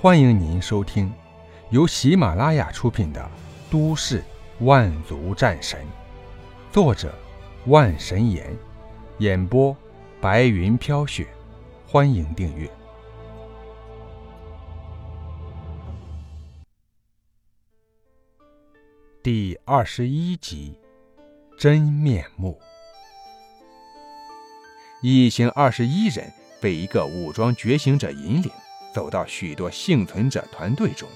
欢迎您收听由喜马拉雅出品的《都市万族战神》，作者万神岩，演播白云飘雪。欢迎订阅第二十一集《真面目》。一行二十一人被一个武装觉醒者引领。走到许多幸存者团队中，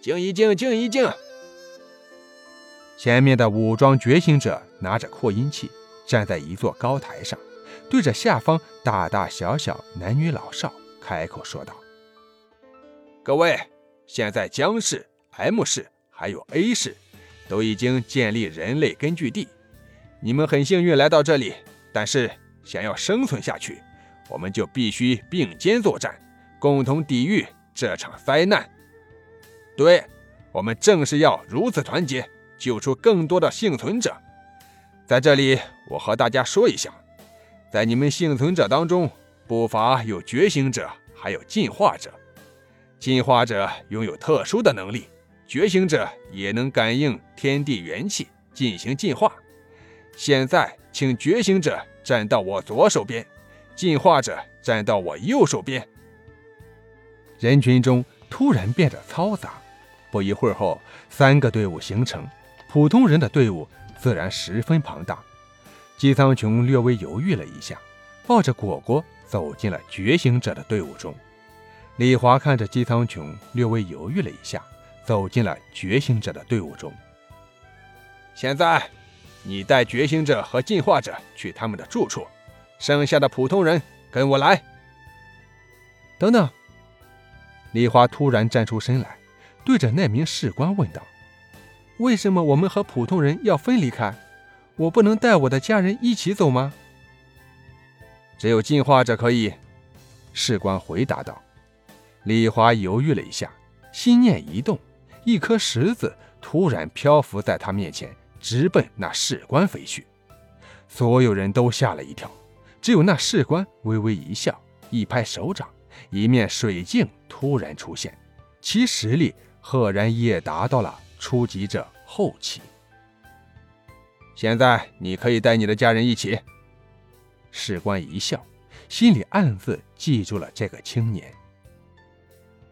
静一静，静一静。前面的武装觉醒者拿着扩音器，站在一座高台上，对着下方大大小小男女老少开口说道：“各位，现在江市、M 市还有 A 市都已经建立人类根据地，你们很幸运来到这里，但是想要生存下去。”我们就必须并肩作战，共同抵御这场灾难。对，我们正是要如此团结，救出更多的幸存者。在这里，我和大家说一下，在你们幸存者当中，不乏有觉醒者，还有进化者。进化者拥有特殊的能力，觉醒者也能感应天地元气进行进化。现在，请觉醒者站到我左手边。进化者站到我右手边。人群中突然变得嘈杂，不一会儿后，三个队伍形成。普通人的队伍自然十分庞大。姬苍穹略微犹豫了一下，抱着果果走进了觉醒者的队伍中。李华看着姬苍穹，略微犹豫了一下，走进了觉醒者的队伍中。现在，你带觉醒者和进化者去他们的住处。剩下的普通人跟我来。等等，李华突然站出身来，对着那名士官问道：“为什么我们和普通人要分离开？我不能带我的家人一起走吗？”只有进化者可以。”士官回答道。李华犹豫了一下，心念一动，一颗石子突然漂浮在他面前，直奔那士官飞去。所有人都吓了一跳。只有那士官微微一笑，一拍手掌，一面水镜突然出现，其实力赫然也达到了初级者后期。现在你可以带你的家人一起。士官一笑，心里暗自记住了这个青年。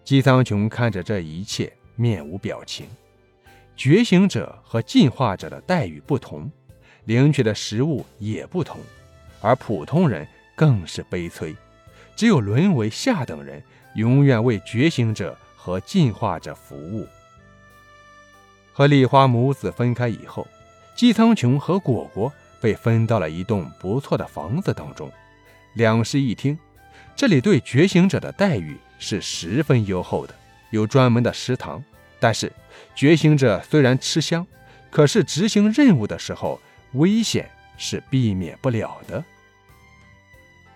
姬苍穹看着这一切，面无表情。觉醒者和进化者的待遇不同，领取的食物也不同。而普通人更是悲催，只有沦为下等人，永远为觉醒者和进化者服务。和丽花母子分开以后，姬苍穹和果果被分到了一栋不错的房子当中。两室一厅，这里对觉醒者的待遇是十分优厚的，有专门的食堂。但是，觉醒者虽然吃香，可是执行任务的时候，危险是避免不了的。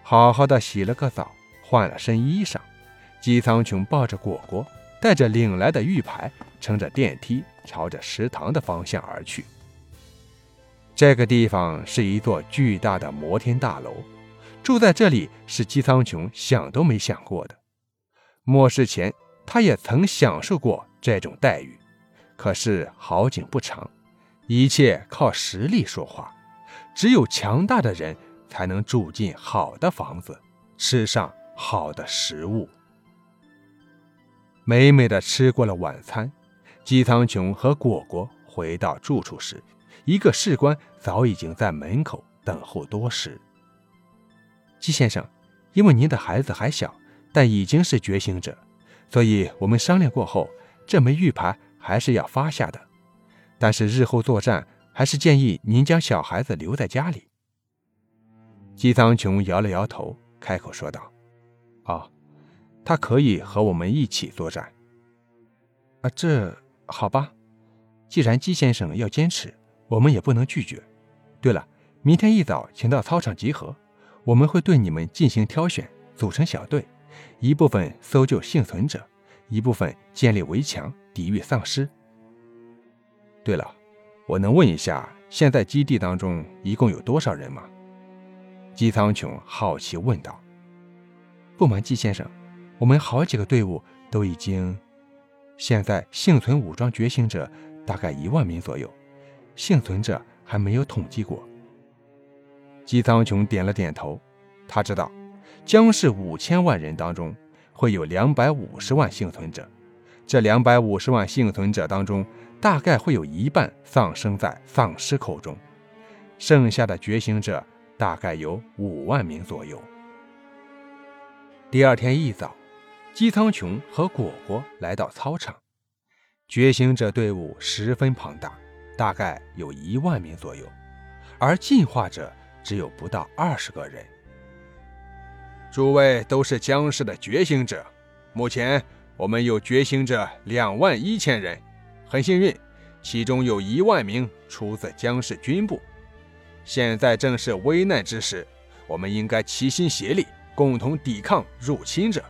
好好的洗了个澡，换了身衣裳，姬苍穹抱着果果，带着领来的玉牌，乘着电梯朝着食堂的方向而去。这个地方是一座巨大的摩天大楼，住在这里是姬苍穹想都没想过的。末世前，他也曾享受过这种待遇，可是好景不长，一切靠实力说话，只有强大的人。才能住进好的房子，吃上好的食物。美美的吃过了晚餐，姬苍穹和果果回到住处时，一个士官早已经在门口等候多时。姬先生，因为您的孩子还小，但已经是觉醒者，所以我们商量过后，这枚玉牌还是要发下的。但是日后作战，还是建议您将小孩子留在家里。姬苍穹摇了摇头，开口说道：“哦，他可以和我们一起作战。啊，这好吧。既然姬先生要坚持，我们也不能拒绝。对了，明天一早请到操场集合，我们会对你们进行挑选，组成小队，一部分搜救幸存者，一部分建立围墙，抵御丧尸。对了，我能问一下，现在基地当中一共有多少人吗？”姬苍穹好奇问道：“不瞒姬先生，我们好几个队伍都已经，现在幸存武装觉醒者大概一万名左右，幸存者还没有统计过。姬苍穹点了点头，他知道，将士五千万人当中会有两百五十万幸存者，这两百五十万幸存者当中，大概会有一半丧生在丧尸口中，剩下的觉醒者大概有五万名左右。第二天一早，姬苍穹和果果来到操场，觉醒者队伍十分庞大，大概有一万名左右，而进化者。只有不到二十个人。诸位都是僵尸的觉醒者，目前我们有觉醒者两万一千人，很幸运，其中有一万名出自僵尸军部。现在正是危难之时，我们应该齐心协力，共同抵抗入侵者，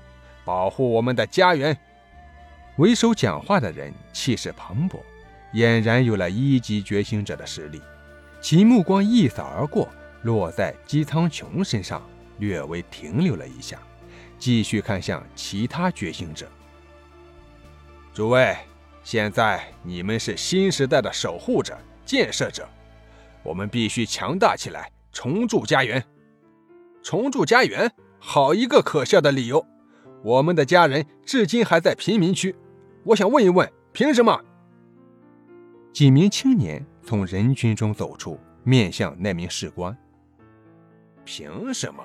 保护我们的家园。为首讲话的人气势磅礴，俨然有了一级觉醒者的实力，其目光一扫而过。落在姬苍穹身上，略微停留了一下，继续看向其他觉醒者。诸位，现在你们是新时代的守护者、建设者，我们必须强大起来，重铸家园。重铸家园，好一个可笑的理由！我们的家人至今还在贫民区，我想问一问，凭什么？几名青年从人群中走出，面向那名士官。凭什么？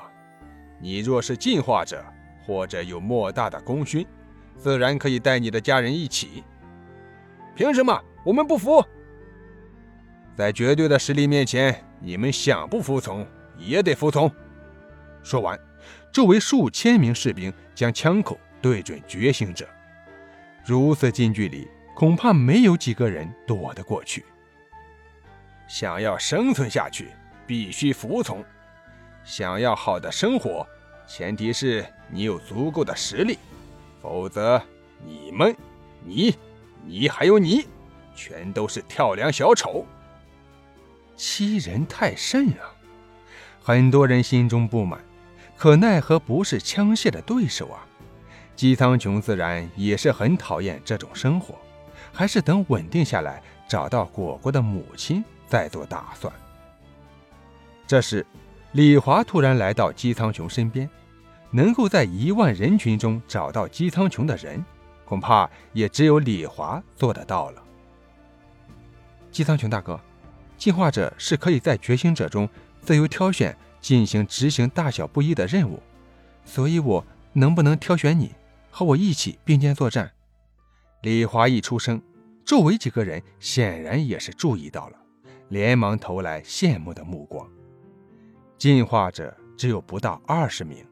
你若是进化者，或者有莫大的功勋，自然可以带你的家人一起。凭什么？我们不服！在绝对的实力面前，你们想不服从也得服从。说完，周围数千名士兵将枪口对准觉醒者。如此近距离，恐怕没有几个人躲得过去。想要生存下去，必须服从。想要好的生活，前提是你有足够的实力，否则你们、你、你还有你，全都是跳梁小丑。欺人太甚啊！很多人心中不满，可奈何不是枪械的对手啊。姬苍穹自然也是很讨厌这种生活，还是等稳定下来，找到果果的母亲再做打算。这时。李华突然来到姬苍穹身边，能够在一万人群中找到姬苍穹的人，恐怕也只有李华做得到了。姬苍穹大哥，进化者是可以在觉醒者中自由挑选进行执行大小不一的任务，所以我能不能挑选你和我一起并肩作战？李华一出声，周围几个人显然也是注意到了，连忙投来羡慕的目光。进化者只有不到二十名，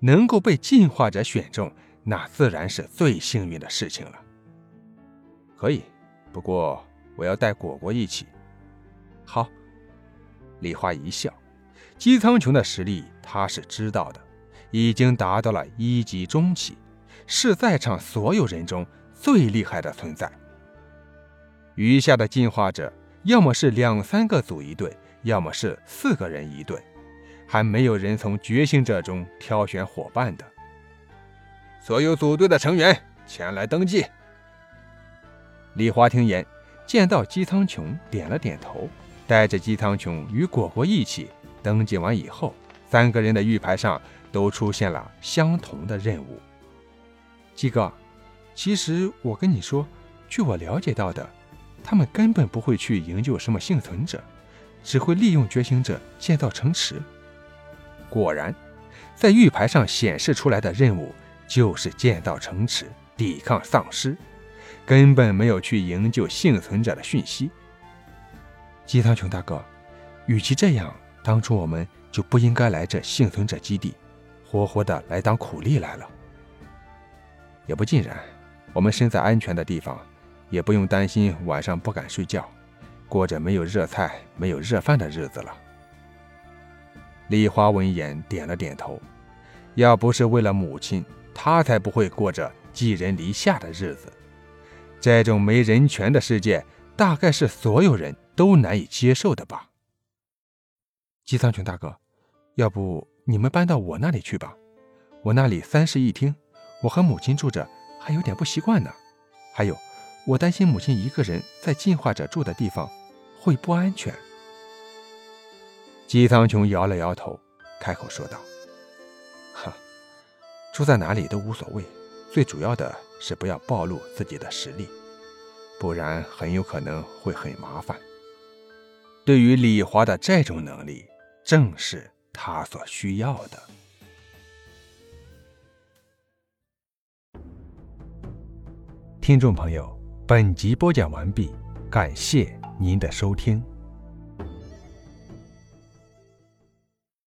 能够被进化者选中，那自然是最幸运的事情了。可以，不过我要带果果一起。好，李花一笑，姬苍穹的实力他是知道的，已经达到了一级中期，是在场所有人中最厉害的存在。余下的进化者，要么是两三个组一队，要么是四个人一队。还没有人从觉醒者中挑选伙伴的。所有组队的成员前来登记。李华听言，见到姬苍穹，点了点头，带着姬苍穹与果果一起登记完以后，三个人的玉牌上都出现了相同的任务。鸡哥，其实我跟你说，据我了解到的，他们根本不会去营救什么幸存者，只会利用觉醒者建造城池。果然，在玉牌上显示出来的任务就是建造城池、抵抗丧尸，根本没有去营救幸存者的讯息。姬苍穹大哥，与其这样，当初我们就不应该来这幸存者基地，活活的来当苦力来了。也不尽然，我们身在安全的地方，也不用担心晚上不敢睡觉，过着没有热菜、没有热饭的日子了。李华闻言点了点头，要不是为了母亲，他才不会过着寄人篱下的日子。这种没人权的世界，大概是所有人都难以接受的吧。姬苍穹大哥，要不你们搬到我那里去吧？我那里三室一厅，我和母亲住着，还有点不习惯呢。还有，我担心母亲一个人在进化者住的地方会不安全。姬苍穹摇了摇头，开口说道：“哈，住在哪里都无所谓，最主要的是不要暴露自己的实力，不然很有可能会很麻烦。对于李华的这种能力，正是他所需要的。”听众朋友，本集播讲完毕，感谢您的收听。